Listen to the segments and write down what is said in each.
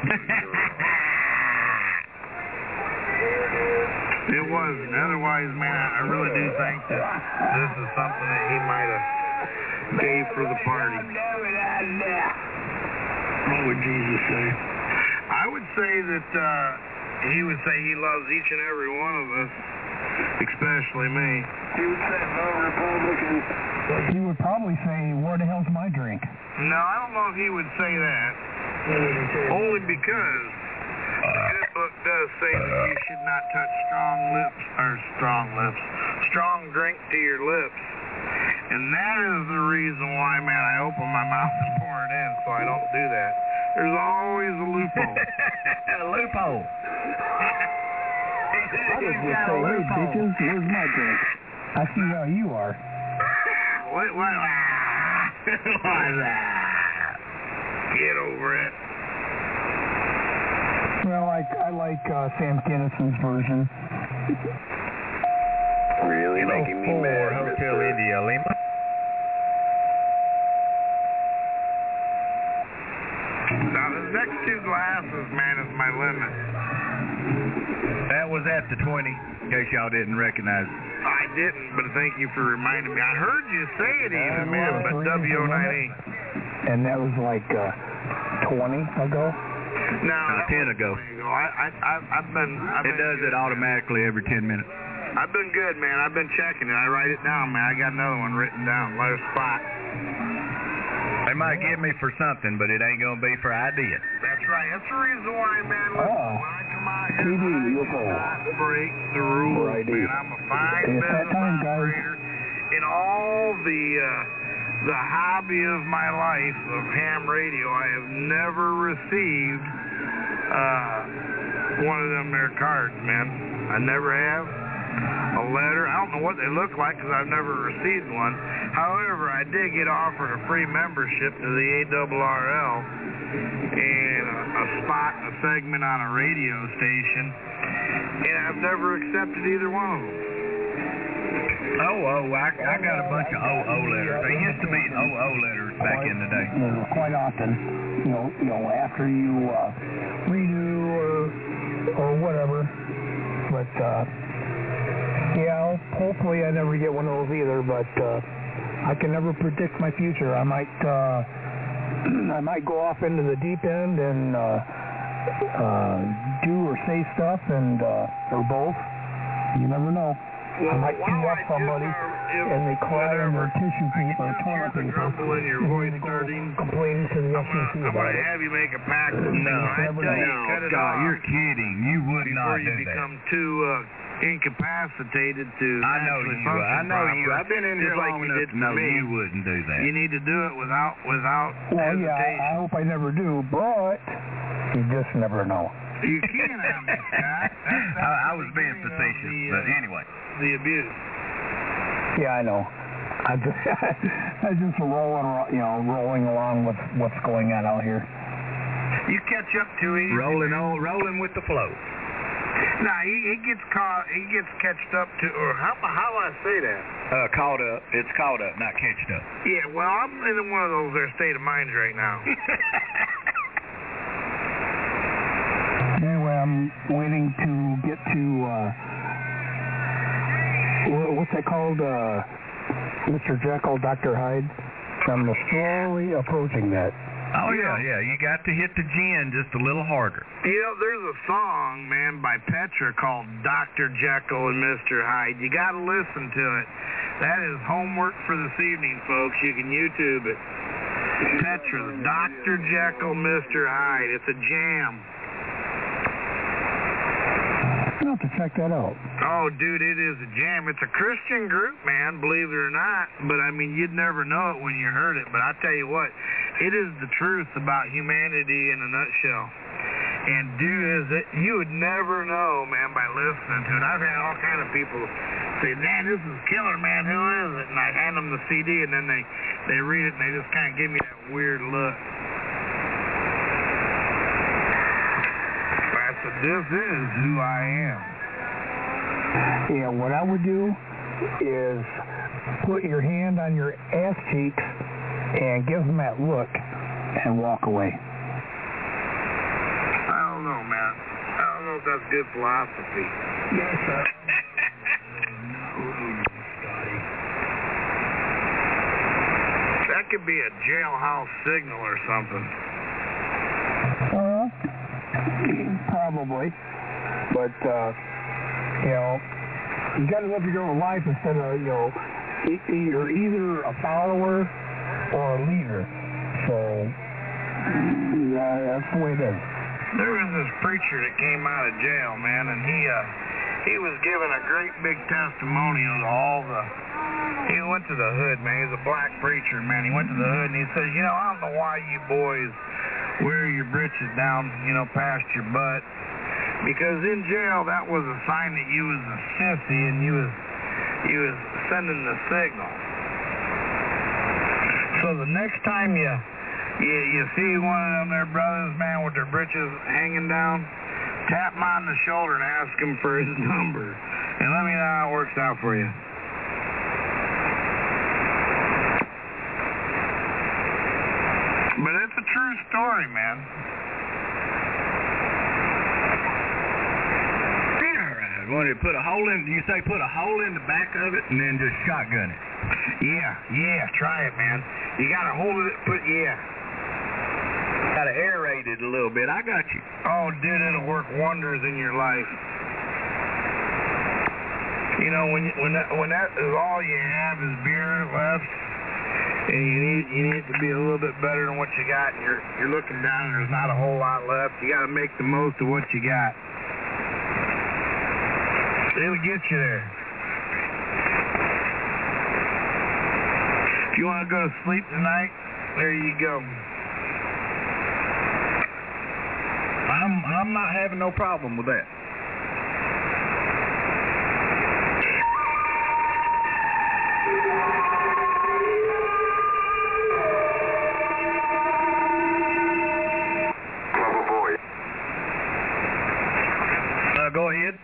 It wasn't. Otherwise, man, I really do think that this is something that he might have gave for the party. What would Jesus say? I would say that uh, he would say he loves each and every one of us, especially me. He would say no Republicans. He would probably say, where the hell's my drink? No, I don't know if he would say that. Mm-hmm. Only because the good book does say that you should not touch strong lips or strong lips, strong drink to your lips. And that is the reason why, man, I open my mouth and pour it in, so I don't do that. There's always a loophole. A loophole. I just say, hey, bitches, where's my drink? I see how you are. What? What? What's that? Get over it. Well, I, I like uh, Sam Kinison's version. Really making me mad. Hotel India Lima. Now, the next two glasses, man, is my limit. That was at the 20, in case y'all didn't recognize it. I didn't, but thank you for reminding me. I heard you say it even, man, but three is W09E. And that was like uh, 20 ago. No, Uh, 10 was ago. I, I, I, I've been. I've It been does good. it automatically every 10 minutes. I've been good, man. I've been checking it. I write it down, man. I got another one written down. Let us spot. They might get me for something, but it ain't going to be for idea. That's right. That's the reason why, man. Listen, Oh. when I come out here, TV, I do UFO. not break the rules, man. I'm a fine It's that business time, guys. operator. In all the uh, the hobby of my life of ham radio, I have never received uh, one of them there cards, man. I never have. A letter. I don't know what they look like because I've never received one. However, I did get offered a free membership to the ARRL and a, a spot a segment on a radio station, and I've never accepted either one of them. Oh, oh, I, I got a bunch of OO letters. They used to be OO letters back in the day. Quite often, you know, you know, after you uh, redo or or whatever. But uh, yeah, hopefully I never get one of those either. But uh, I can never predict my future. I might uh, I might go off into the deep end and uh, uh, do or say stuff, and uh, or both. You never know. I might why tee don't up somebody if- and they cry in their tissue paper or can just toilet hear the paper. grumble in your voice then they go starting. complaining to the I'm FCC gonna, I'm about gonna it. have you make a pact with me. No. I tell you, know. cut it Scott, off you're kidding. You would not you do that. Before you become too uh, incapacitated to. I know you. I know you. I've been in just here like long you enough did to know me. you wouldn't do that. You need to do it without without Well, yeah. I hope I never do, but you just never know. You can have me, Scott. That's, that's I, I was being facetious, the, but uh, anyway. the abuse. Yeah, I know. I just, I just rolling, you know, rolling along with what's going on out here. You catch up to easy. Rolling on, rolling with the flow. Nah, he, he gets caught. He gets catched up to, or how how do I say that? Uh, caught up. It's caught up, not catched up. Yeah, well, I'm in one of those there state of minds right now. Anyway, I'm waiting to get to, uh, what's that called? Uh, Mr. Jekyll, Dr. Hyde. I'm slowly approaching that. Oh, yeah, yeah. You got to hit the gin just a little harder. You know, there's a song, man, by Petra called Dr. Jekyll and Mr. Hyde. You got to listen to it. That is homework for this evening, folks. You can YouTube it. Petra, Dr. Jekyll, Mr. Hyde. It's a jam. I'll have to check that out. Oh, dude, it is a jam. It's a Christian group, man, believe it or not. But, I mean, you'd never know it when you heard it. But I tell you what, it is the truth about humanity in a nutshell. And, dude, is it, you would never know, man, by listening to it. I've had all kind of people say, man, this is killer, man. Who is it? And I hand them the CD, and then they, they read it, and they just kind of give me that weird look. I said, this is who I am. Yeah, what I would do is put your hand on your ass cheeks and give them that look and walk away. I don't know, man. I don't know if that's good philosophy. Yes, sir. That could be a jailhouse signal or something. Uh, probably. But, uh, you know, you got to live your own life instead of, you know, you're either a follower or a leader. So, yeah, that's the way it is. There was this preacher that came out of jail, man, and he uh he was giving a great big testimonial to all the he went to the hood, man. He's a black preacher, man. He went to the hood and he says, you know, I don't know why you boys wear your britches down, you know, past your butt. Because in jail that was a sign that you was a sissy and you was you was sending the signal. So the next time you you, you see one of them there brothers, man, with their britches hanging down, tap him on the shoulder and ask him for his number. And let me know how it works out for you. But it's a true story, man. All right. Want to put a hole in? You say put a hole in the back of it and then just shotgun it. Yeah, yeah, try it, man. You gotta hold it, put, yeah. Got to aerate it a little bit. I got you. Oh, dude, it'll work wonders in your life. You know, when you, when that, when that is all you have is beer left, and you need you need to be a little bit better than what you got. And you're you're looking down, and there's not a whole lot left. You got to make the most of what you got. It'll get you there. If you want to go to sleep tonight, there you go. I'm I'm not having no problem with that. Clever boy. Uh, go ahead.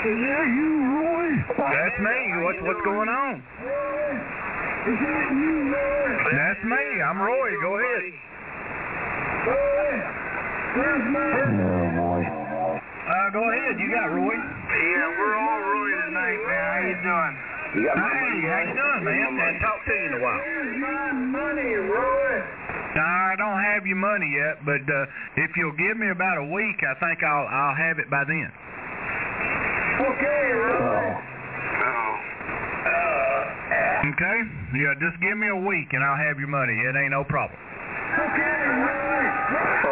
Yeah, you, Roy. That's me. What's what's going on? Is that you, Roy? That's me. I'm Roy. Go ahead. Roy. Where's my... Oh, boy. Uh, go ahead. You got Roy. Yeah, we're all Roy tonight, man. How you doing? You got my Hey, money, how you doing, man? Hadn't talked to you in a while. Where's my money, Roy? Nah, I don't have your money yet, but uh, if you'll give me about a week, I think I'll I'll have it by then. Okay, Roy. Oh. Okay? Yeah, just give me a week and I'll have your money. It ain't no problem. Okay, Roy.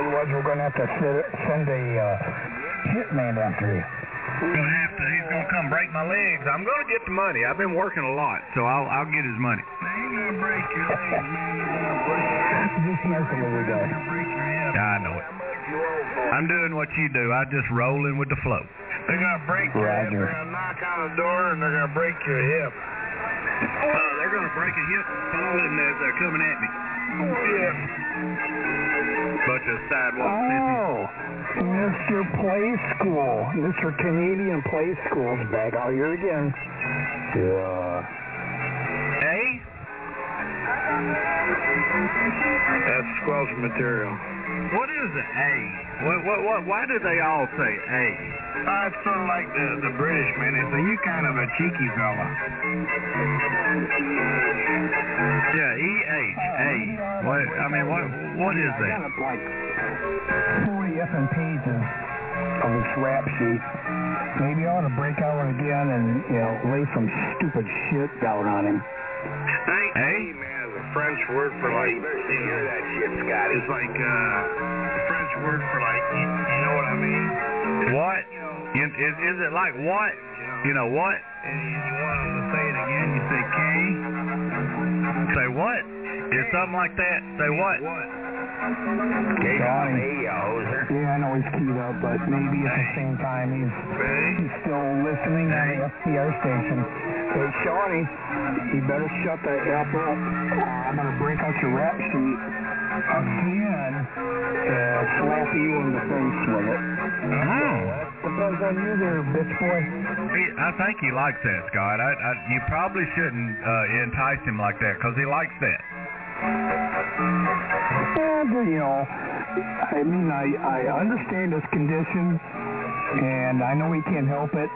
Otherwise, we're going to have to send, send a uh, hitman after you. Gonna have to. He's gonna come break my legs. I'm gonna get the money. I've been working a lot, so I'll I'll get his money. Man, you're gonna break your legs, man. You're gonna break, Just messing with you guys. break your hip. I know it. I'm doing what you do. I just rolling with the flow. They're gonna break your hip. They're gonna knock on the door and they're gonna break your hip. Uh, they're gonna break a hip falling as they're coming at me. Yeah. Bunch of sidewalk. Oh, Mr. Play School. Mr. Canadian Play School's back out here again. Yeah. Hey, That's squelch material. what is it? A? What what what? Why do they all say A? Uh, it's sort of like the, the British, man. They say, you kind of a cheeky fella. Yeah, E H A. What? I mean, what what is I that? got like 40 effing pages of this rap sheet. Maybe I ought to break out again and, you know, lay some stupid shit down on him. Hey, Hey? hey man, is a French word for like, You hear that shit, Scotty. it's like uh, a French word for like, you, you know what I mean? What? You know, is is it like what? You know what? and you, you want them to say it again, you say K. Say what? Is something like that? Say what? What? Get Johnny. you hoser. Yeah, I know he's keyed up, but maybe at the same time he's Ready? he's still listening on the FTR station. Hey, Shawnee, you better shut the F up. I'm going to break out your rap sheet again and slap you in the face with it. Depends on you there, bitch boy. I think he likes that, Scott. I, I, you probably shouldn't uh, entice him like that because he likes that. And, you know, I mean, I, I understand his condition, and I know he can't help it,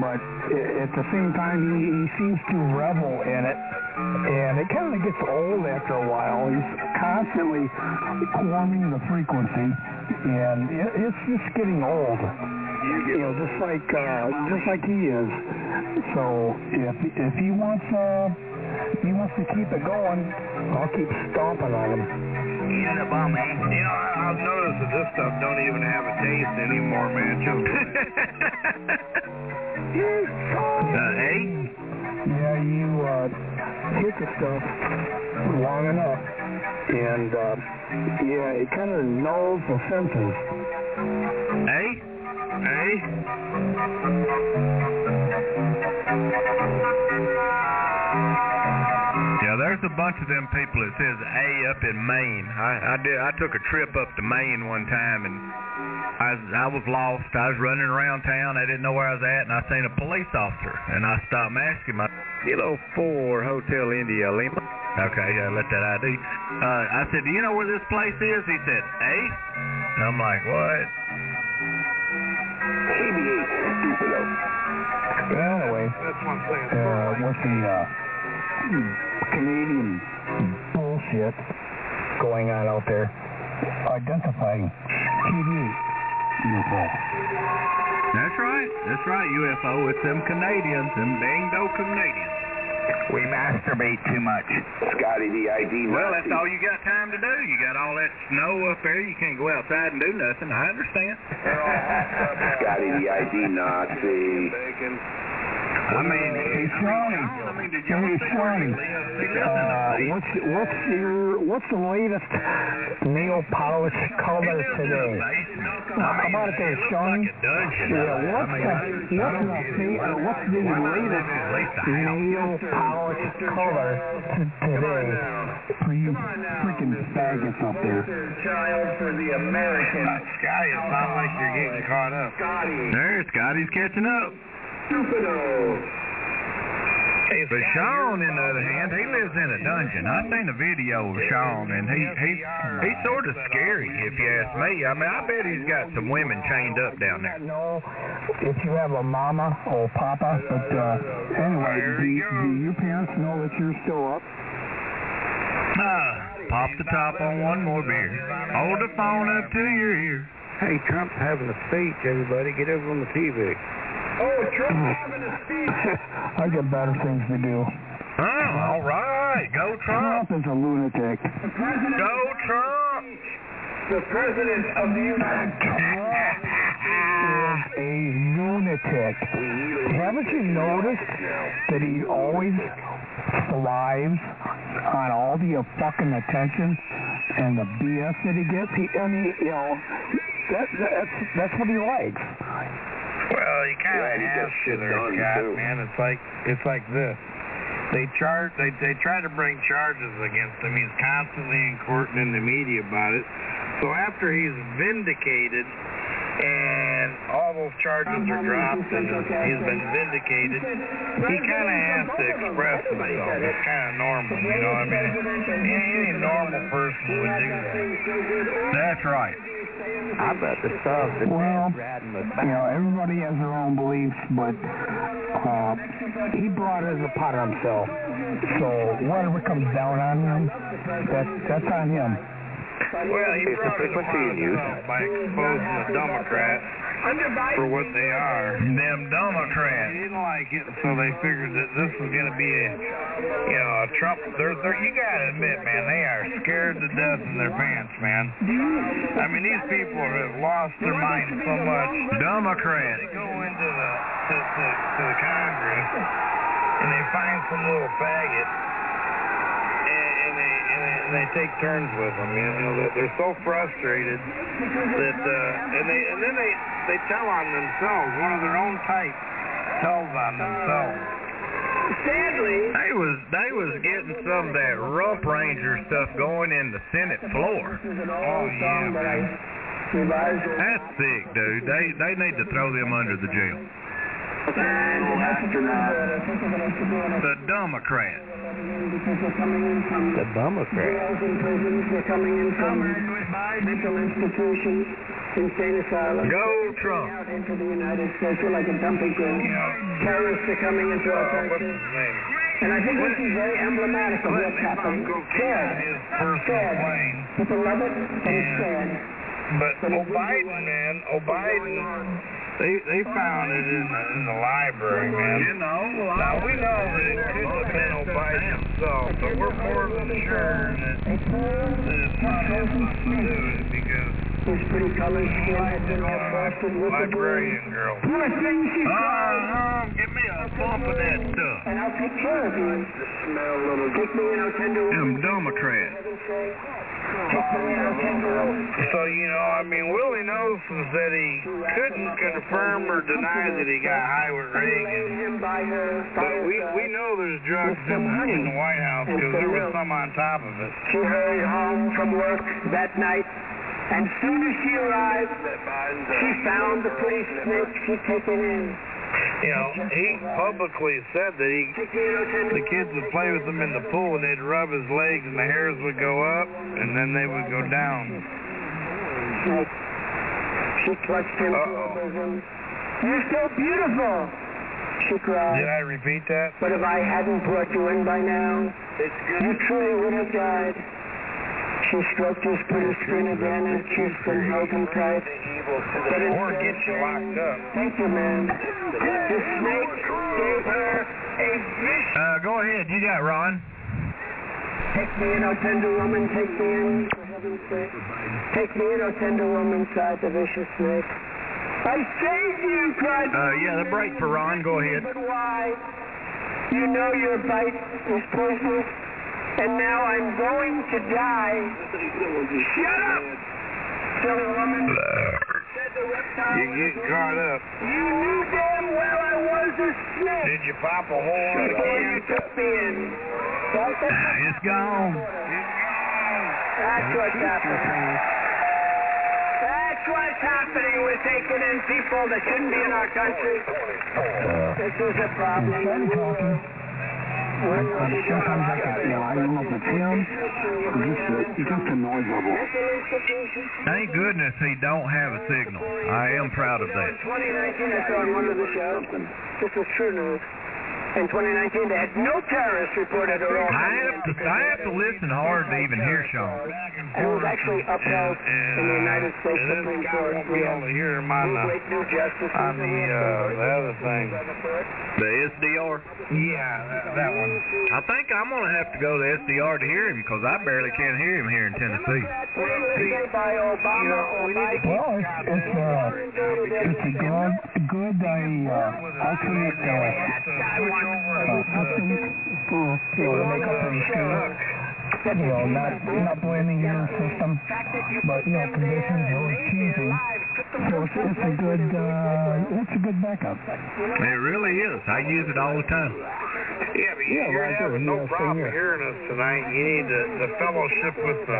but at the same time, he, he seems to revel in it, and it kind of gets old after a while. He's constantly warming the frequency, and it, it's just getting old. You know, just like uh, just like he is. So if if he wants uh, he wants to keep it going, I'll keep stomping on him. He's the bum, eh? You know, I- I've noticed that this stuff don't even have a taste anymore, man. Just Uh, A? Yeah, you uh, hit the stuff long enough, and uh, yeah, it kind of nulls the senses. A? Hey, Yeah, there's a bunch of them people that says A up in Maine. I, I did. I took a trip up to Maine one time, and I I was lost. I was running around town. I didn't know where I was at, and I seen a police officer, and I stopped asked him, "Kilo Four Hotel India Lima." Okay, yeah, let that ID. Uh, I said, "Do you know where this place is?" He said, "A." And I'm like, "What?" Anyway, that's one thing. uh, with the uh, Canadian bullshit going on out there, identifying TV UFO. That's right. That's right. UFO. It's them Canadians, them dang-do Canadians. We masturbate too much. Scotty the ID Well, that's all you got time to do. You got all that snow up there. You can't go outside and do nothing. I understand. Scotty the ID Nazi. I mean, Hey, Shawnee. I mean, did Hey, y'all see where he Shawnee. lives? He lives in Uh, what's what's your what's the latest nail polish color lives in a today? How about it there, it looks Shawnee? like a dungeon. Yeah, what's the what's the get it. fa- uh, what's the latest live in at least a house? nail polish color today for you freaking faggots up there? Child for the American. Scotty, it sounds like you're getting caught up. There, Scotty's catching up. Stupido. Hey, But Sean, you're in the other hand, he lives in a dungeon. I've seen a video of Sean, and he he he's sort of scary, if you ask me. I mean, I bet he's got some women chained up down there. know if you have a mama or papa, but uh, anyway, do, do your parents know that you're still up? Ah, pop the top on one more beer. Hold the phone up to your ear. Hey, Trump's having a speech, everybody. Get over on the TV. Oh, Trump having a speech. I got better things to do. Oh, all right. Go Trump. Trump is a lunatic. The president, Go Trump. the president of the United Trump is a lunatic. Haven't you noticed that he always thrives on all the fucking attention and the BS that he gets? He, I mean, you know, that, that's that's what he likes. Well, you kind of Glad he have to there, done, Scott, too. man. It's like it's like this. They charge. They they try to bring charges against him. He's constantly in court and in the media about it. So after he's vindicated and all those charges are dropped and he's been vindicated, he kind of has to express himself. It's kind of normal, you know. I mean, any, any normal person would do that. That's right. I bet the stuff that Well, riding was You know, everybody has their own beliefs, but uh, he brought it upon himself. So whatever comes down on him, that's that's on him. Well, he brought it upon himself by exposing the Democrats for what they are. Them Democrats. They didn't like it, so they figured that this was going to be a, you know, a Trump. They're, they're, you got to admit, man, they are scared to death in their pants, man. I mean, these people have lost their minds so much. Democrats. They go into the to, to, to the Congress and they find some little faggot and, and they and they, take turns with them. You know, they're, so frustrated that uh, and they and then they they tell on themselves. One of their own type tells on themselves. Sadly, They was they was getting some of that rough ranger stuff going in the Senate floor. Oh yeah, man. That's sick, dude. They they need to throw them under the jail. The Democrats. the Democrat. They're coming in from mental institutions. insane asylum. Go Trump. Out into the United States, we're like a dumping ground. Terrorists are coming into our country. And I think this is very emblematic of what's Clinton happened. found cocaine Sad. in his personal Sad. People love it, and it's sad. But O'Biden, man, O'Biden, they they found it in the in the library, man. You know, well, Now we know that it could have been O'Biden himself, but we're more than sure that, that it's not him to do it because His pretty colored skin had been all frosted with the librarian girl. Poor thing, she cried. Uh, give me a bump of that stuff. And I'll take care of you. Take me in, oh tender Them woman. Democrats. Take me in, tender woman. So you know, I mean, Willie knows that he couldn't confirm or deny that he got high with Reagan. But we we know there's drugs in, in the White House because there was some on top of it. She hurried home from work that night, and soon as she arrived, she found the pretty snake she'd taken in. You know, he publicly said that he Take me in, tender the kids would play with him in the pool and they'd rub his legs and the hairs would go up and then they would go down. She clutched him to Uh-oh. You're so beautiful, she cried. Did I repeat that? But if I hadn't brought you in by now, you truly would have died. She stroked his pretty skin again and kissed and held him tight. But Or get you locked up. Thank you, man. The snake gave her a vicious... Uh, go ahead. You got Ron. Take me in, oh tender woman, take me in, for heaven's sake. Take me in, oh tender woman, sighed the vicious snake. I saved you, cried the Uh, yeah, the break for Ron. Go ahead. But why? You know your bite is poisonous, and now I'm going to die. Shut up! Silly woman, said the reptile. You get caught up. You knew damn well I was a snake Did you pop a hole in the before you took me in. Well, that's, It's gone. that's what's happening. That's what's happening. We're taking in people that shouldn't be in our country. This is a problem. Sometimes I don't know if it's him or just a, just a noise level. Thank goodness he don't have a signal. I am proud of that. 2019, I saw on one of the shows, this was true news. In 2019, they had no terrorists reported at all. I have to I have to listen hard to even hear Sean. And it was actually upheld in the United States and Supreme Court. won't be able to hear my on the Great new justices. on the uh, the other thing. The SDR. Yeah, that, that one. I think I'm gonna have to go to SDR to hear him because I barely can't hear him here in Tennessee. by Obama or Biden. Well, it's it's uh, it's a good good uh, alternate uh, uh, alternate for you know to make up. You know, not not blaming your system, but you know conditions are always changing. So it's, it's a good uh, it's a good backup. It really is. I use it all the time. Yeah, but you, Yeah, you're right there. having no Yeah, problem here. hearing us tonight. You need the, the fellowship with the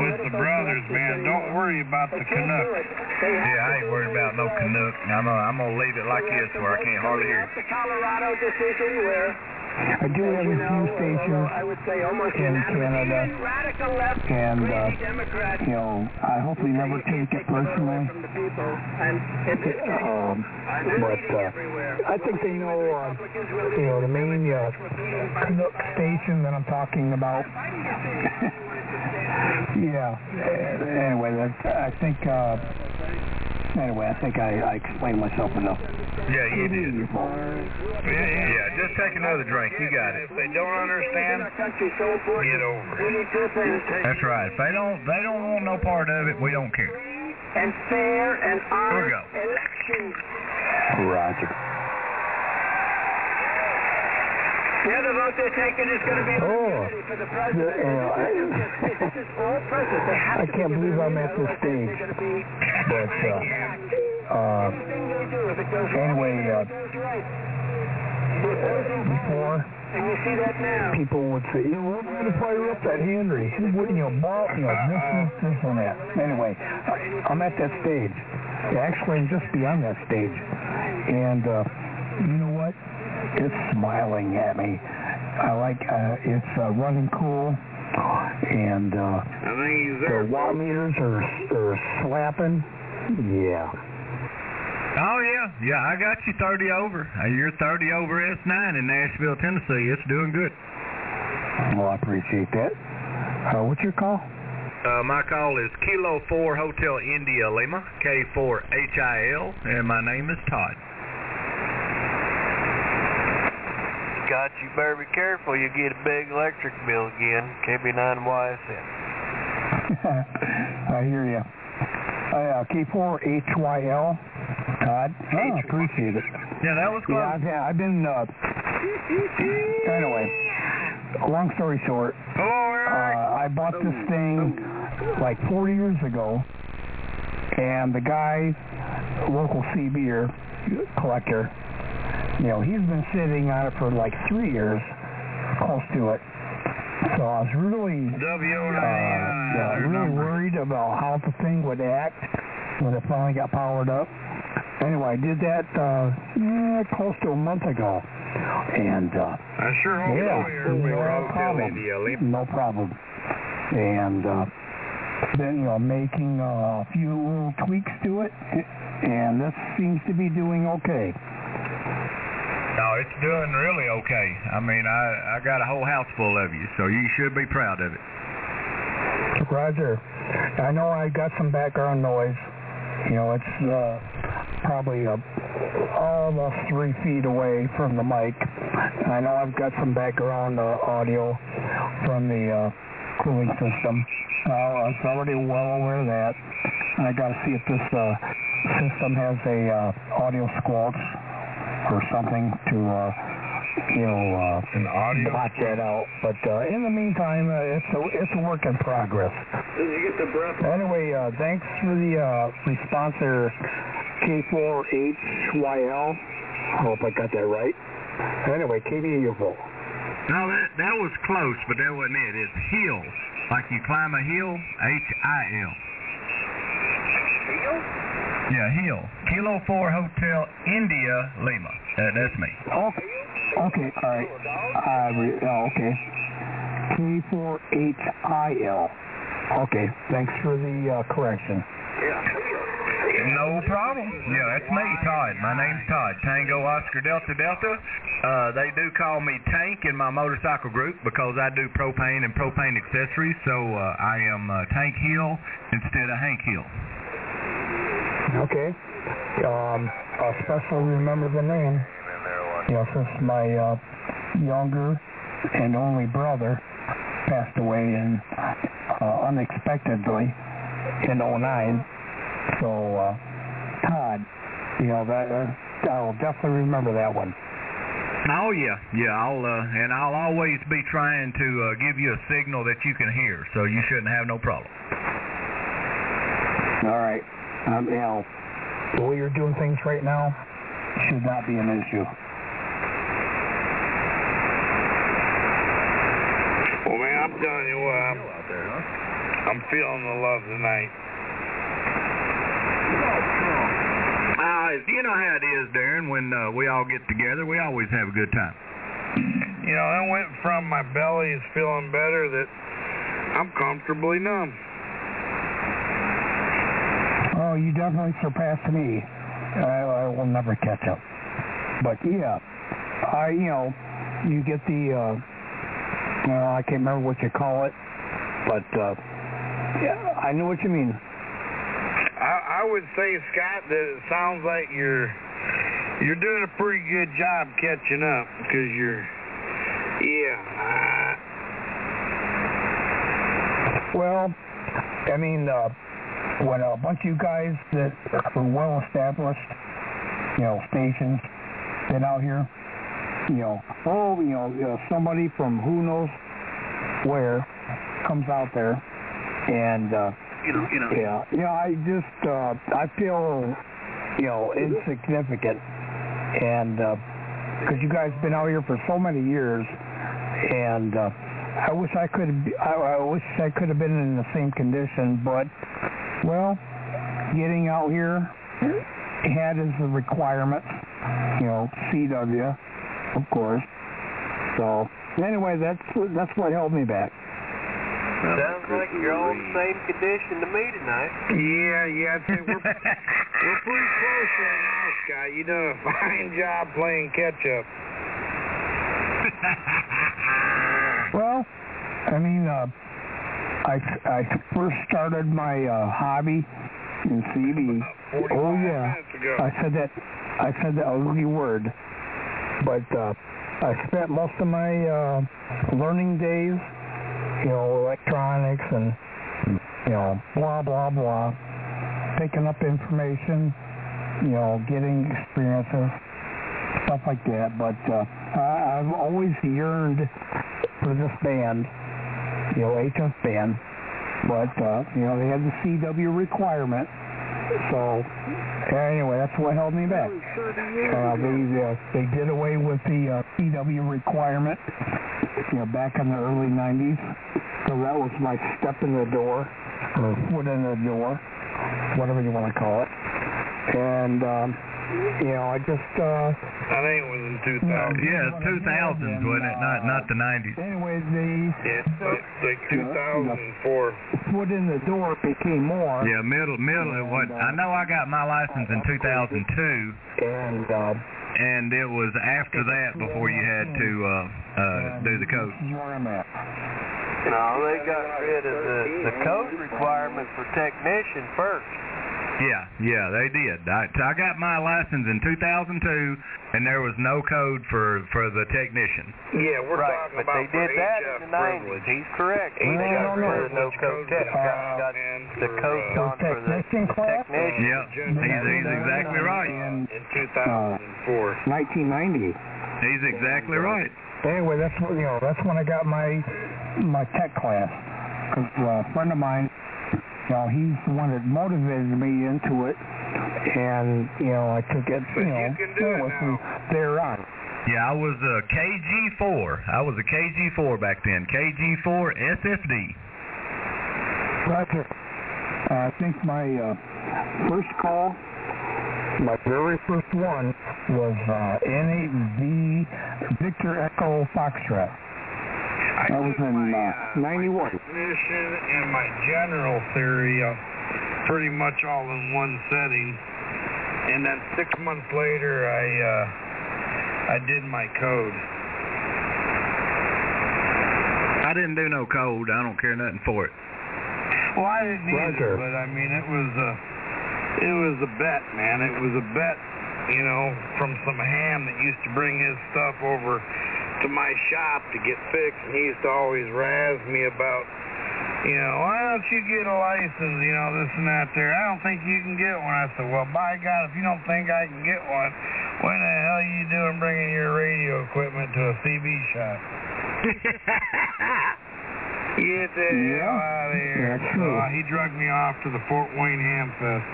with the brothers, man. Don't worry about the Canucks. Yeah, I ain't worried about no Canuck. I'm gonna, I'm gonna leave it like this where I can't hardly hear. The Colorado decision where, I do have a few stations I would say almost in unanimously, Canada, radical left, and uh, crazy Democrats you know I hopefully never take it personally. from the people. And in Um, but uh, I think they know, uh, you know, the main uh, Canuck station that I'm talking about. yeah. Anyway, that, I think. Uh, anyway, I think I, I explained myself enough. Yeah, you did. Your. Yeah, yeah. Yeah, just take another drink. You got it. If they don't understand, our country's so important. get over it. need two things. That's right. If they don't, they don't want no part of it. We don't care. And fair and honest go. elections. Roger. The vote they're taking is going to be Oh. for the The, president. you know, This is all president. They have I, I to can't believe I'm at this stage, They're going to be but uh, uh, everything they do. If it goes wrong, anyway, uh, it goes right. The opposing before. And you see that now. people would say, you know, we're going to fire up that Henry. You know, ball, you know, this, this, this, and that. Anyway, I- I'm at that stage. Actually, I'm just beyond that stage. And uh, you know what? It's smiling at me. I like, uh, it's uh, running cool. And uh, I think he's the watt meters are, are slapping. Yeah. Oh yeah, yeah. I got you 30 over. Uh, You're 30 over S9 in Nashville, Tennessee. It's doing good. Well, I appreciate that. Uh, what's your call? Uh, my call is Kilo 4 Hotel India Lima, K4HIL, and my name is Todd. Scott, you better be careful. You get a big electric bill again. KB9YSN. I hear you. Uh, K4HYL, Todd. Oh, appreciate it. Yeah, that was cool. Yeah, I've, I've been, uh, anyway, long story short, Hello, Eric. uh, I bought this thing like 40 years ago, and the guy, local CBer collector, you know, he's been sitting on it for like three years, close to it. So I was really, uh, yeah, really worried about how the thing would act when it finally got powered up. Anyway, I did that uh, eh, close to a month ago, and uh, I sure hope yeah, so. You're no problem. No problem. And uh, then, you know, making uh, a few little tweaks to it, and this seems to be doing okay. No, it's doing really okay. I mean, I, I got a whole house full of you, so you should be proud of it. Roger. I know I got some background noise. You know, it's uh, probably uh, almost three feet away from the mic. I know I've got some background uh, audio from the uh, cooling system. Uh, I was already well aware of that. I got to see if this uh, system has a uh, audio squelch or something to, uh, you know, uh, An audio blot that out. But uh, in the meantime, uh, it's a it's a work in progress. Did you get the breath? Anyway, uh, thanks for the uh, response there, K4HYL. I hope I got that right. Anyway, KD, your vote. No, that that was close, but that wasn't it. It's hill, like you climb a hill. H I L. Yeah, hill. Kilo Four Hotel India Lima. That, that's me. Okay, okay, all right. Uh, re- oh, okay. K4HIL. Okay, thanks for the uh, correction. No problem. Yeah, that's me, Todd. My name's Todd. Tango Oscar Delta Delta. Uh, they do call me Tank in my motorcycle group because I do propane and propane accessories. So uh, I am uh, Tank Hill instead of Hank Hill. Okay. Um, I'll especially remember the name. You know, since my uh, younger and only brother passed away in uh, unexpectedly in '09. So, uh, Todd, you know that uh, I'll definitely remember that one. Oh yeah, yeah. I'll uh, and I'll always be trying to uh, give you a signal that you can hear, so you shouldn't have no problem. All right. Um, you know, the way you're doing things right now should not be an issue. Well, man, I'm telling you what, I'm, I'm feeling the love tonight. Uh, you know how it is, Darren. When uh, we all get together, we always have a good time. You know, I went from my belly is feeling better that I'm comfortably numb. You definitely surpassed me. I, I will never catch up. But yeah, I you know, you get the uh, well, I can't remember what you call it, but uh, yeah, I know what you mean. I, I would say, Scott, that it sounds like you're you're doing a pretty good job catching up because you're, yeah. I, Well, I mean, uh, when a bunch of you guys that are well established, you know, stations, been out here, you know, oh, you know, uh, somebody from who knows where comes out there, and uh, You know, you know. yeah, you know, I just uh, I feel, you know, insignificant, and because you guys been out here for so many years, and uh, I wish I could, I, I wish I could have been in the same condition, but well, getting out here had as a requirement, you know, CW, of course. So anyway, that's that's what held me back. Sounds like you're all in the same condition to me tonight. Yeah, yeah, I'd say we're, we're pretty close right now, Scott. You done a fine job playing catch up. Well, I mean, uh, I, I first started my uh, hobby in CB. 45 Oh yeah. I said that. I said that ugly word, but uh, I spent most of my uh, learning days, you know, electronics and you know, blah blah blah, picking up information, you know, getting experiences, stuff like that. But uh, I, I've always yearned for this band, you know, HF band. But uh, you know, they had the CW requirement, so anyway, that's what held me back. Uh, they uh, they did away with the uh, CW requirement, you know, back in the early '90s. So that was my step in the door, or foot in the door, whatever you want to call it. And um, you know, I just uh, I think it was in 2000. Yeah, it's 2000s, wasn't it? Not not the 90s. anyway, the Yeah, it's like 2004. foot in the door became more. Yeah, middle middle. It was. I know I got my license in 2002, And uh, and it was after that before you had to uh, uh, do the code. This is where I'm at. No, they got rid of the, the code requirement for technician first. Yeah, yeah, they did. I, I got my license in 2002, and there was no code for for the technician. Yeah, we're right, talking but about they did for that in the 90s. privilege. He's correct. HF They got rid of no code tech. goes Got, out got the for, code uh, on for the, technician the class? technician. Yep, he's, he's exactly right. In in 2004. 1990. He's exactly right. Anyway, that's what you know. That's when I got my my tech class. Cause uh, a friend of mine, you know, he's the one that motivated me into it, and you know, I took it. But You you know, can do it with now. me thereon. Yeah, I was a KG4. I was a KG4 back then. KG4 SFD. Roger. Uh, I think my uh, first call, my very first one, was uh, NAV Victor Echo Foxtrot. I That was in my, uh, uh, 91. my definition and my general theory of pretty much all in one setting. And then six months later, I uh, I did my code. I didn't do no code. I don't care nothing for it. Well, I didn't either, Roger. but I mean, it was a it was a bet, man. It was a bet, you know, from some ham that used to bring his stuff over to my shop to get fixed, and he used to always razz me about, you know, why don't you get a license, you know, this and that there. I don't think you can get one. I said, well, by God, if you don't think I can get one, when the hell are you doing bringing your radio equipment to a CB shop? Get the Yeah, hell out of here. that's So, true. uh, he drugged me off to the Fort Wayne Ham Fest.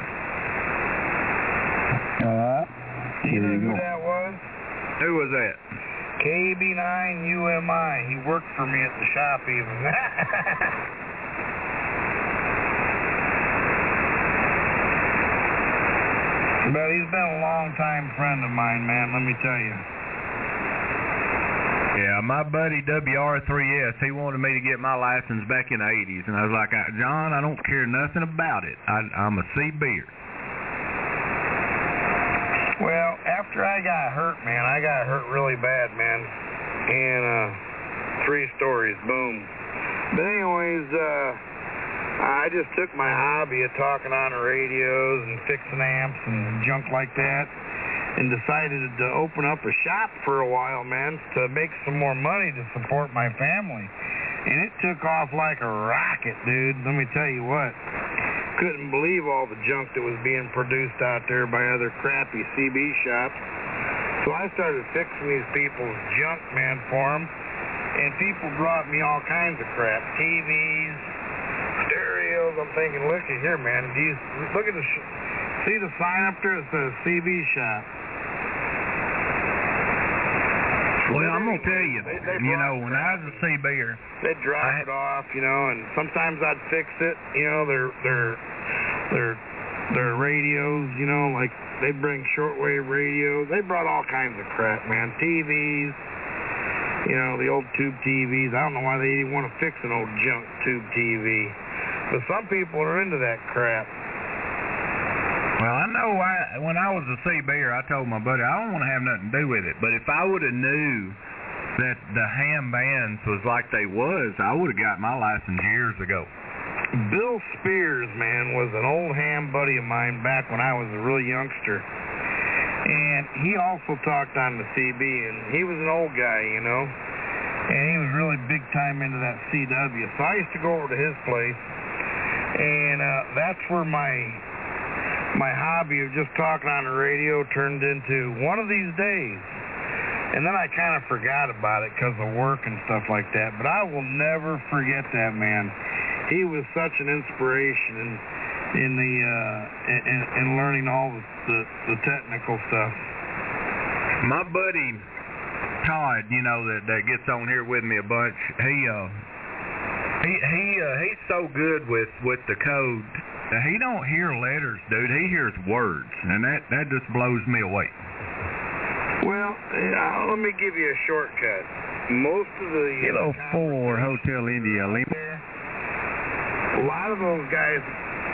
Uh, you There know who go. that was? Who was that? KB9UMI. He worked for me at the shop even. but he's been a long time friend of mine, man, let me tell you. Yeah, my buddy WR3S, he wanted me to get my license back in the 80s, and I was like, "I- John, I don't care nothing about it. I, I'm a CBer. Well, after I got hurt, man, I got hurt really bad, man. And uh three stories, boom. But anyways, uh I just took my hobby of talking on the radios and fixing amps and junk like that and decided to open up a shop for a while, man, to make some more money to support my family. And it took off like a rocket, dude. Let me tell you what couldn't believe all the junk that was being produced out there by other crappy CB shops. So I started fixing these people's junk, man, for them. And people brought me all kinds of crap. TVs, stereos. I'm thinking, look at here, man. Do you, look at the, see the sign up there? It says CB shop. Well, I'm to tell you, They- you know, when I was a CBer, They'd drop I- it off, you know, and sometimes I'd fix it, you know, their their their their radios, you know, like they bring shortwave radios. They brought all kinds of crap, man. TVs, You know, the old tube TVs. I don't know why they even want to fix an old junk tube TV. But some people are into that crap. Well, I know I when I was a CBer, I told my buddy I don't want to have nothing to do with it. But if I would have knew that the ham bands was like they was, I would have got my license years ago. Bill Spears, man, was an old ham buddy of mine back when I was a real youngster. And he also talked on the CB, and he was an old guy, you know. And he was really big time into that CW. So I used to go over to his place, and uh, that's where my my hobby of just talking on the radio turned into one of these days. And then I kind of forgot about it because of work and stuff like that. But I will never forget that man. He was such an inspiration in in the uh, in, in learning all the, the the technical stuff. My buddy Todd, you know that that gets on here with me a bunch. He uh he he uh, he's so good with with the code. He don't hear letters, dude. He hears words, and that that just blows me away. Well, uh, let me give you a shortcut. Most of the uh, four Hotel India Lima. a lot of those guys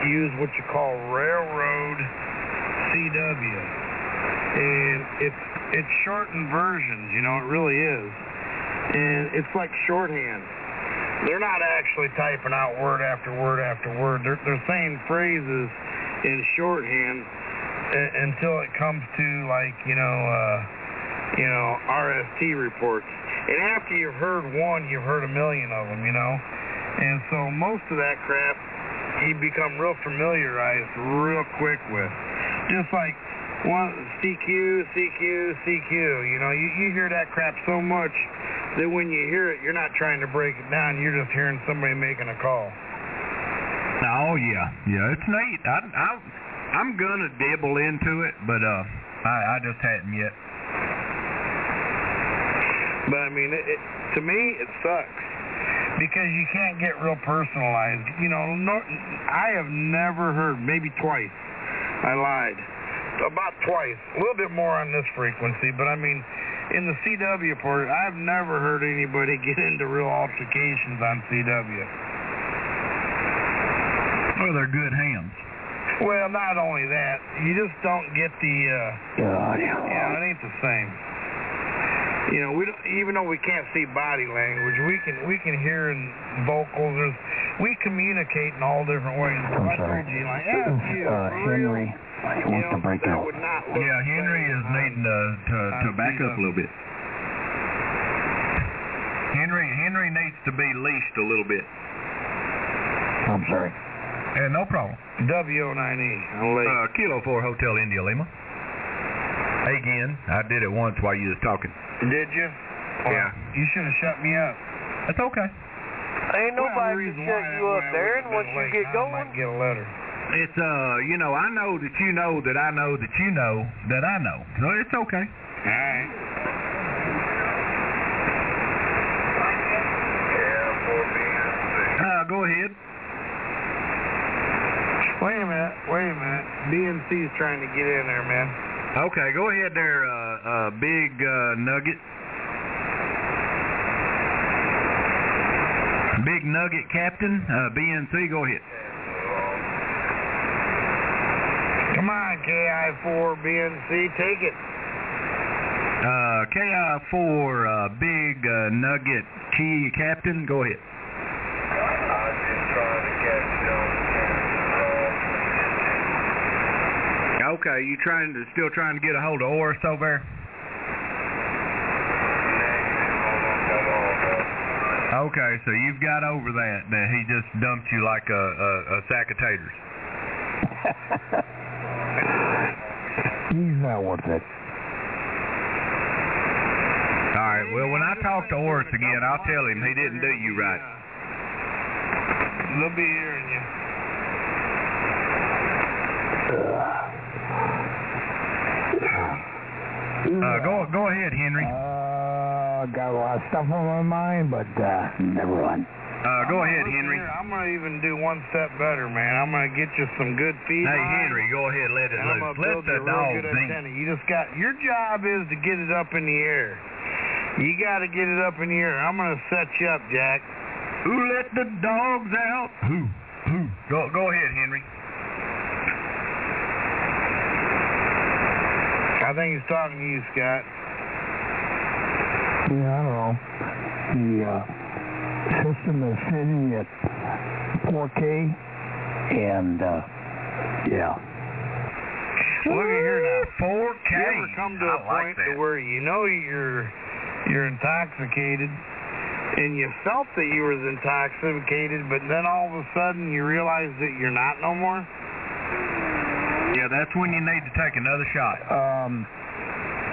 use what you call railroad CW, and it's it's shortened versions. You know, it really is, and it's like shorthand. They're not actually typing out word after word after word. They're they're saying phrases in shorthand uh, until it comes to like you know uh, you know RST reports. And after you've heard one, you've heard a million of them. You know, and so most of that crap you become real familiarized real quick with. Just like one CQ, CQ, CQ. You know, you, you hear that crap so much that when you hear it, you're not trying to break it down. You're just hearing somebody making a call. Oh yeah, yeah, it's neat. I I I'm gonna dibble into it, but uh, I I just hadn't yet. But I mean, it, it, to me, it sucks because you can't get real personalized. You know, no, I have never heard, maybe twice. I lied. About twice. A little bit more on this frequency, but I mean, in the CW part, I've never heard anybody get into real altercations on CW. Oh, they're good hams. Well, not only that, you just don't get the, uh, God. you know, it ain't the same. You know, we don't, even though we can't see body language, we can we can hear in vocals. There's, we communicate in all different ways. I'm sorry. you, like, yeah, Uh, Henry, he you wants to break that out. would not look Yeah, Henry is needing to to, to back up a little bit. Henry Henry needs to be leashed a little bit. I'm sorry. Yeah, no problem. W09E. I'm late. Uh, Kilo four Hotel India Lima. Again, I did it once while you was talking. Did you? Yeah. You should have shut me up. That's okay. Ain't Well, the nobody reason can shut why- you why up I there, would've and once been you late, get I going, might get a letter. It's uh, you know, I know that you know that I know that you know that I know. So it's okay. All right. Uh, go ahead. Wait a minute. Wait a minute. BNC's trying to get in there, man. Okay, go ahead there, uh, uh, big uh, nugget. Big nugget captain, uh, BNC, go ahead. Come on, KI4 BNC, take it. Uh, KI4, uh, big uh, nugget key captain, go ahead. Okay, you trying to still trying to get a hold of Oris over there? Okay, so you've got over that that he just dumped you like a, a, a sack of taters. He's not worth it. All right. Well, when I talk to Oris again, I'll tell him he didn't do you right. They'll be hearing you. Uh, go go ahead, Henry. Uh, got a lot of stuff on my mind, but uh, never run. Uh, go ahead, Henry. here, I'm gonna even do one step better, man. I'm gonna get you some good feed. Hey, Henry, go ahead, let it And I'm loose. Let the you dog good think. You just got your job is to get it up in the air. You got to get it up in the air. I'm going to set you up, Jack. Who let the dogs out? Who? Who? Go, go ahead, Henry. I think he's talking to you, Scott. Yeah, I don't know. The uh, system is sitting at 4K, and uh, yeah. Look at here now. 4K. You ever come to a I like point to where you know you're you're intoxicated, and you felt that you was intoxicated, but then all of a sudden you realize that you're not no more? Yeah, that's when you need to take another shot. Um,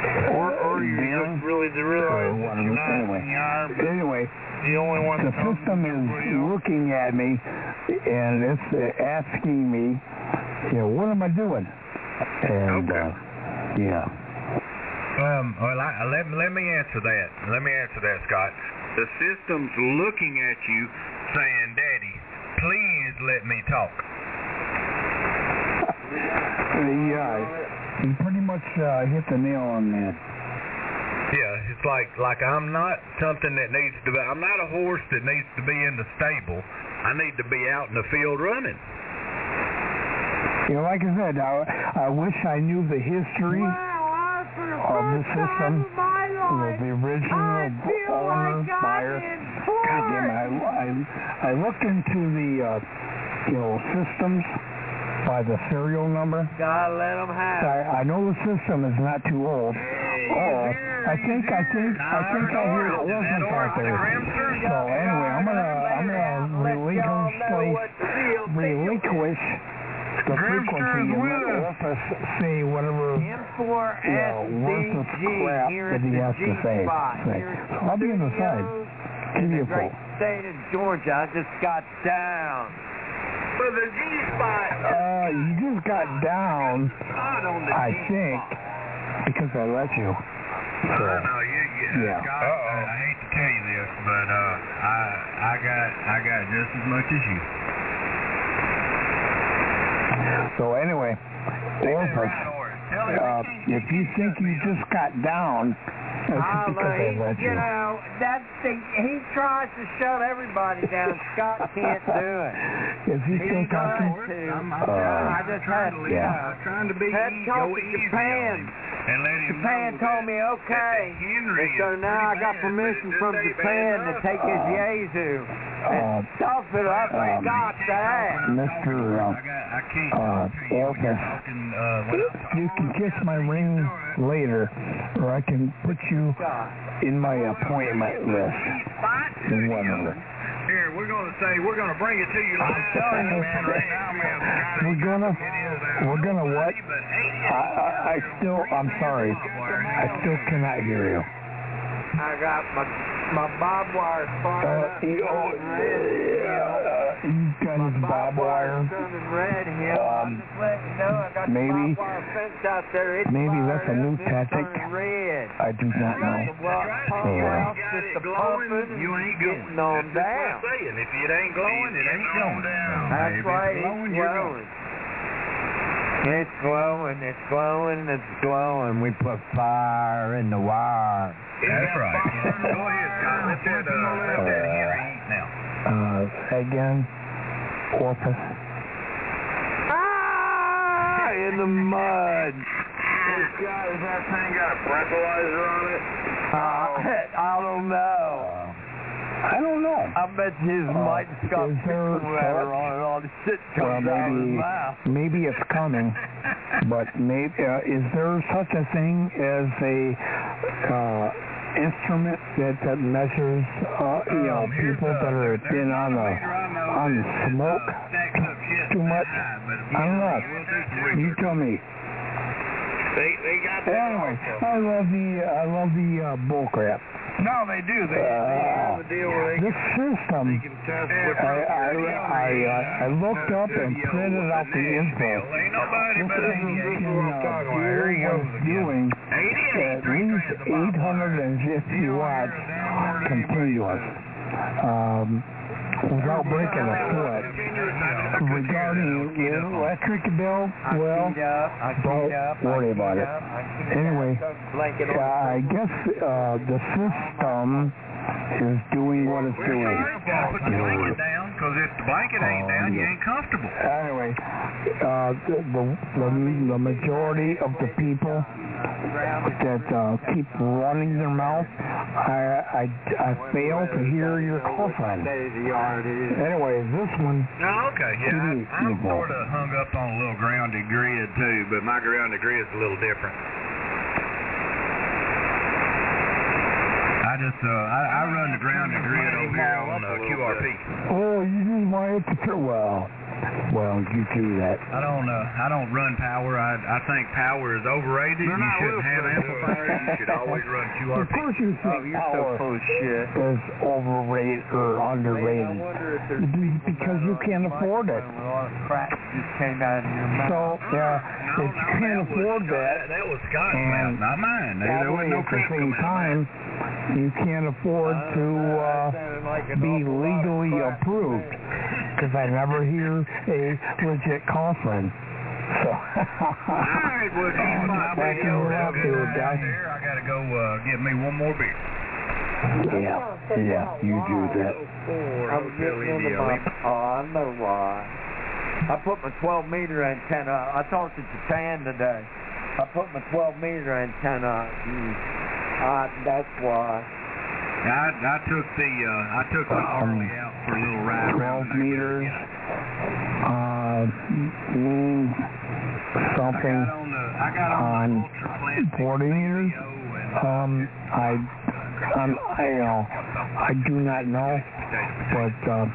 Or, or you just really to realize Uh, that you're not anyway. are anyway, the only one the system is looking at me, and it's uh, asking me, you know, what am I doing? And Okay. uh, yeah. Um, well, I, let, let me answer that. Let me answer that, Scott. The system's looking at you saying, Daddy, please let me talk. Yeah, you pretty much uh, hit the nail on that. Yeah, it's like like I'm not something that needs to be. I'm not a horse that needs to be in the stable. I need to be out in the field running. You know, like I said, I, I wish I knew the history of the system, you know, the original owner, buyer. God damn it, I, I, I looked into the, uh, you know, systems by the serial number. Gotta let them have. I, I know the system is not too old. Oh, I think, I think, I think I hear that orphans out there. So anyway, I'm gonna, I'm gonna relinquish, relinquish the frequency and let Orpheus say whatever you know, worthless crap that he has to say. So I'll be on the side. Give you the a full. state of Georgia, I just got down. For the G-spot. Uh, you just got down, Not on the I G-spot. think, because I let you. I So, know you. you Yeah. Scott, I, I hate to tell you this, but uh, I I got I got just as much as you. so anyway, Orpheus, Tell him uh, if you think you just got down, that's Ah, but he, you you. know, that's the, he tries to shut everybody down. Scott can't do it. If you He think I tries can, to. I'm, Uh, I just had, to yeah. uh, trying to be had easy, talked go to easy Japan. On him and let him Japan know told that- me okay. Henry And so now I got permission from Japan to take his Uh, Yezu uh, and stuff it up um, and got that. Mr. Uh, I got I can't uh, talk you when you're Orpheus. talking, uh, when I'm you can kiss my ring later, or I can put you in my appointment list. Whatever. Here, we're gonna say we're gonna bring it to you live. I'm telling you, man, right now, man. Scotty, We're gonna, it is, uh, we're gonna what? I, I, I still, I'm sorry, I still cannot hear you. I got my my barbed wire Uh, fired up. you, oh, uh, you got his barbed wire. Red here. Um, just letting you know I got maybe- the barbed wire fence out there. It's maybe that's a new tactic. I do not know. The block pump Yeah. out, just the pumping, you ain't going. on That's just down. what I'm saying. If it ain't glowing, it ain't going. That's right, it's glowing. It's glowing, it's glowing, it's glowing. We put fire in the wire. That's right. Go ahead, Scott. Let that, uh, let that Henry now. Uh, say again, Orpheus. Ah, in the mud. Scott, has that thing got a breathalyzer on it? Uh, I don't know. I don't know. I bet his Uh, there whatever such- on it, all the shit Well, comes out of his maybe, mouth. maybe it's coming, but maybe uh, is there such a thing as a uh, instrument that, that measures, uh, you know, Um, people that are been on the meter I know on smoke uh, stacks up shit too much? I don't know. we'll do some You tell me. They they got Anyway. I love the I love the uh, bull crap. No, they do. They, they have a deal where they This can, system. they can test what I, I, I, uh, I looked up and printed out the info. This but system 88. can what I'm uh, talking about. Here he goes with again. doing 88, at least strands of barbed wire. 850 watts continuous. Um, without breaking a sweat. Regarding your electric bill, well, don't worry about it. Anyway, I guess uh, the system is doing what it's doing. Put the blanket down, because if the blanket ain't Oh, down, you ain't comfortable. Anyway, uh, the, the, the, the majority of the people that uh, keep running their mouth, I, I, I fail to hear your call sign. Anyway, this one, Oh, okay, yeah. I, I'm sort of hung up on a little grounded grid too, but my grounded grid's a little different. I just uh, I, I run the grounded grid over here on uh, QRP. oh, you use my picture. Well, well, you do that. I don't uh, I don't run power. I I think power is overrated. They're you shouldn't have listening. amplifiers. You should always run QRP. Of QRP. course you think power shit. is overrated or underrated because you can't afford it. A lot of crap just came out of your mouth. So, yeah, No, if no, you can't that afford Scott- that, That was Scott's and mouth, not mine. There, there wasn't no at crap same coming out of time, you can't afford to uh, be legally approved because I never hear a legit call sign. So, Alright, well, my Back in video your guy. I gotta go uh, get me one more beer. yeah, yeah, you do that. I was getting into my, oh, I know why. I put my 12 meter antenna, I talked to Japan today. I put my 12 meter antenna, mm, uh, that's why. I I took the uh, I took the Harley out for a little ride. 12 around meters, uh, means I something. got on the I got on, on the ultra plastic 40 meters? video and, uh, Um, I, um, I, uh, I do not know, but, uh,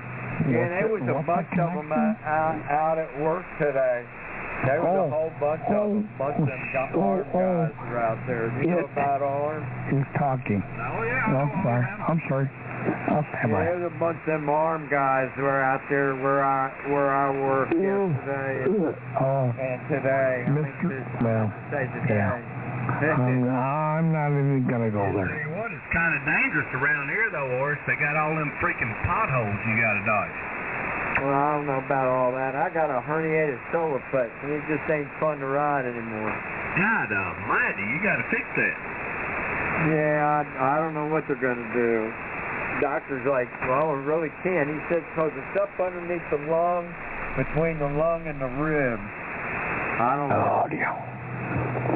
Yeah, there was a bunch the of them out, out at work today. There was Oh, a whole bunch of them, oh, bunch of them got oh, armed oh. guys were out there. You know about armed? He's talking. Oh yeah. No, I I'm sorry. I'm sorry. I'll stand Yeah, by. there's a bunch of them armed guys were out there where I where I worked yesterday and, Oh, and today. I mean, Mr. this- Well, say today. I'm, I'm not even gonna go Tell there. you what, it's kind of dangerous around here though, Horace. They got all them freaking potholes you got to dodge. Well, I don't know about all that. I got a herniated solar plex and it just ain't fun to ride anymore. God Almighty, you got to fix that. Yeah, I, I don't know what they're gonna do. Doctor's like, well, we really can't. He said, cause it's up underneath the lung, between the lung and the rib. I don't know. Audio.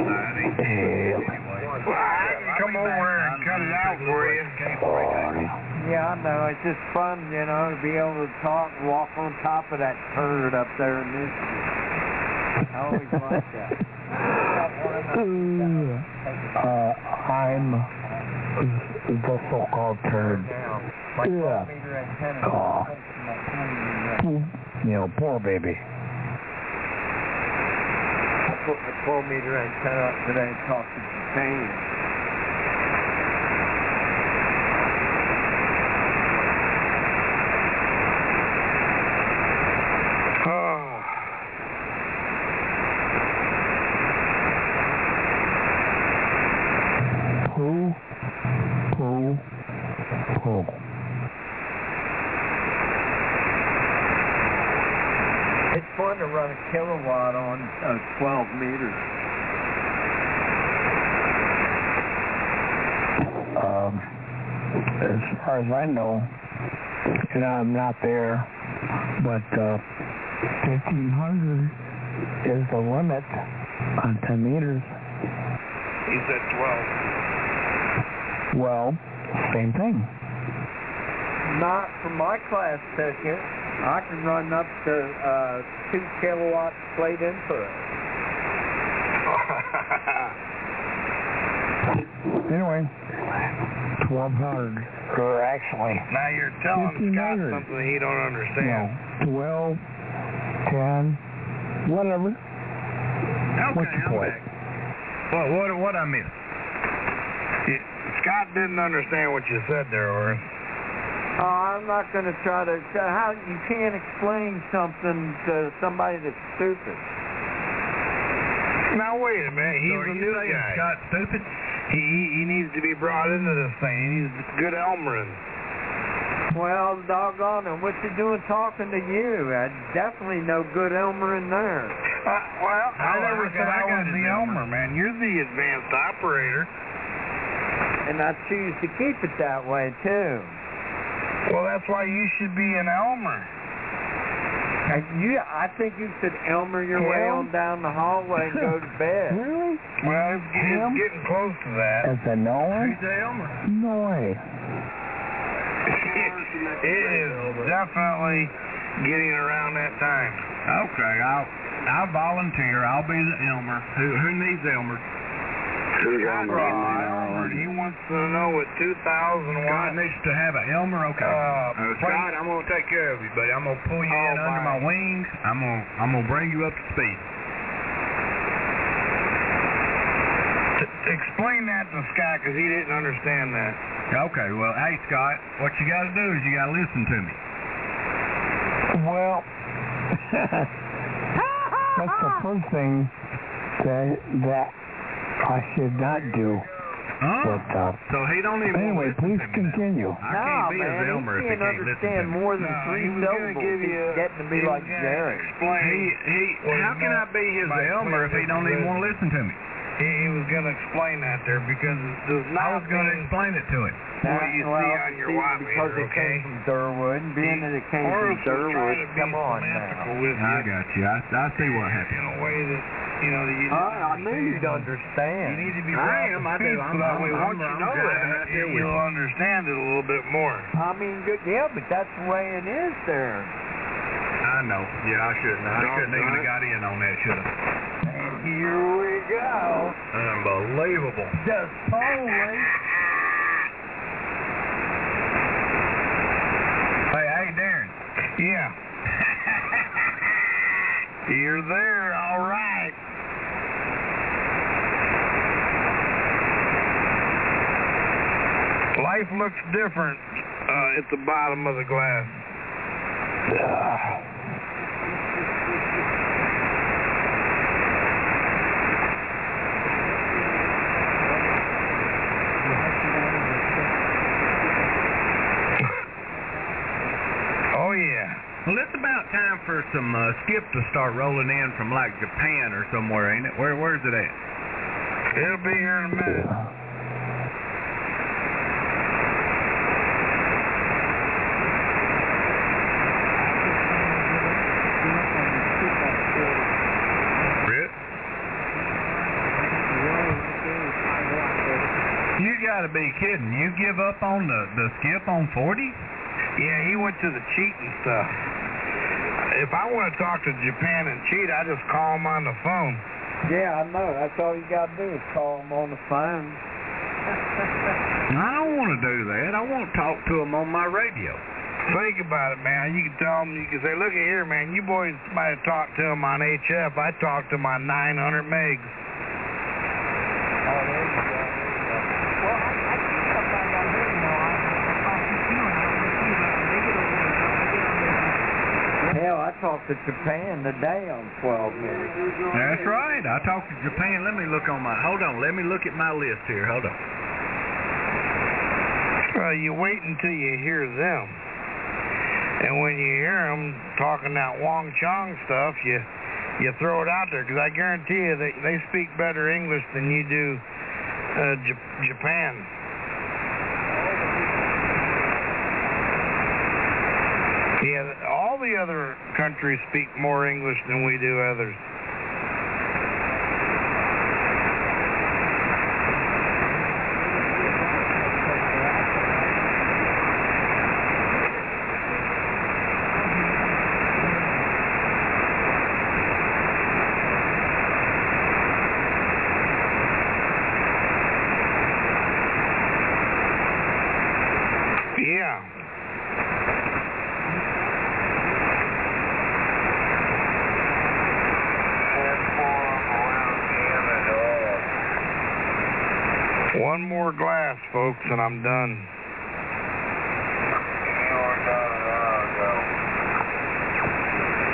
Alrighty. Hell. Well, I can come over and cut it out for you. Audio. Yeah, I know. It's just fun, you know, to be able to talk, and walk on top of that turd up there in this. I always like that. Uh, I'm the so-called turd. Yeah. 12 meter antenna. Oh. You know, poor baby. I put my 12 meter antenna up today and talked to Japan. Oh. Poo, poo, poo. It's fun to run a kilowatt on uh, 12 meters. Um, as far as I know, and I'm not there, but uh, 1500 is the limit on 10 meters. He said 12. Well, same thing. Not for my class ticket. I can run up to uh, 2 kilowatt straight input. Anyway, 1200, or actually, now you're telling Scott 1500. something he don't no, understand. 12, 10, whatever. Okay, What's your I'm point? back. What what what I missed? You- Scott didn't understand what you said there, or I'm not going to try to. How you can't explain something to somebody that's stupid. now wait a minute. He's so a new guy. Stupid? He, he needs to be brought into this thing. He needs good Elmering. Well, doggone it, what's he doing talking to you? Uh, definitely no good Elmer in there. Uh, well, I Oh, never I said I I was the Elmer. Elmer, man. You're the advanced operator. And I choose to keep it that way, too. Well, that's why you should be an Elmer. And you, I think you should Elmer your way on down the hallway and go to bed. Really? Well, it's, it's getting close to that. As a knower? Who's the Elmer? No way. it is definitely getting around that time. Okay, I'll I'll volunteer. I'll be the Elmer. Who who needs Elmer? Who's Scott Elmer? Elmer, he wants to know what 2,000 God watts. needs to have an Elmer. Okay. Uh, Uh, Scott, I'm gonna take care of you, buddy. I'm gonna pull you Oh, in under my. my wings. I'm gonna I'm gonna bring you up to speed. explain that to Scott because he didn't understand that. Okay. Well, hey Scott, what you got to do is you got to listen to me. Well, that's the first thing that that I should not do. Huh? But uh, So he don't even anyway, wanna please to continue. I no, can't be man, his Elmer he can't can't to understand more than No, three he was syllables. give you He's getting to be he like gonna Jerry. Explain. He he. How can I be his Elmer if he don't even want to listen to me? He, he was going to explain that there because does I was going to explain it to him. what you well, see on your watt because meter, it came okay? from Durwood, being that it came from Durwood, trying to be come on now. with you I got you. I I see what happened. in a way that, you know, that you I, knew you'd understand. You need to be I am, I do. I'm- that way once you know driving that, right there you'll understand it a little bit more. I mean, good, yeah, but that's the way it is there. I know. Yeah, I shouldn't. I shouldn't even have got in on that, should I? Here we go. Unbelievable. Just totally. Hey, hey, Darren. Yeah. You're there, all right. Life looks different uh, at the bottom of the glass. Oh yeah. Well, it's about time some uh, skip to start rolling in from like Japan or somewhere, ain't it? Where Where's it at? It'll be here in a minute. Britt? You got to be kidding. You give up on the, the skip on 40? Yeah, he went to the cheating stuff. If I want to talk to Japan and cheat, I just call him on the phone. Yeah, I know. That's all you got to do is call them on the phone. I don't want to do that. I want to talk to him on my radio. Think about it, man. You can tell him, you can say, look at here, man, you boys might have talked to him on HF. I talked to him on 900 megs. Oh, Hell, to Japan today on 12 minutes. That's right. I talked to Japan. Let me look on my. Hold on. Let me look at my list here. Hold on. Well, you wait until you hear them. And when you hear them talking that Wong Chong stuff, you you throw it out there because I guarantee you they they speak better English than you do uh, J- Japan. Yeah, all the other countries speak more English than we do others. And I'm done.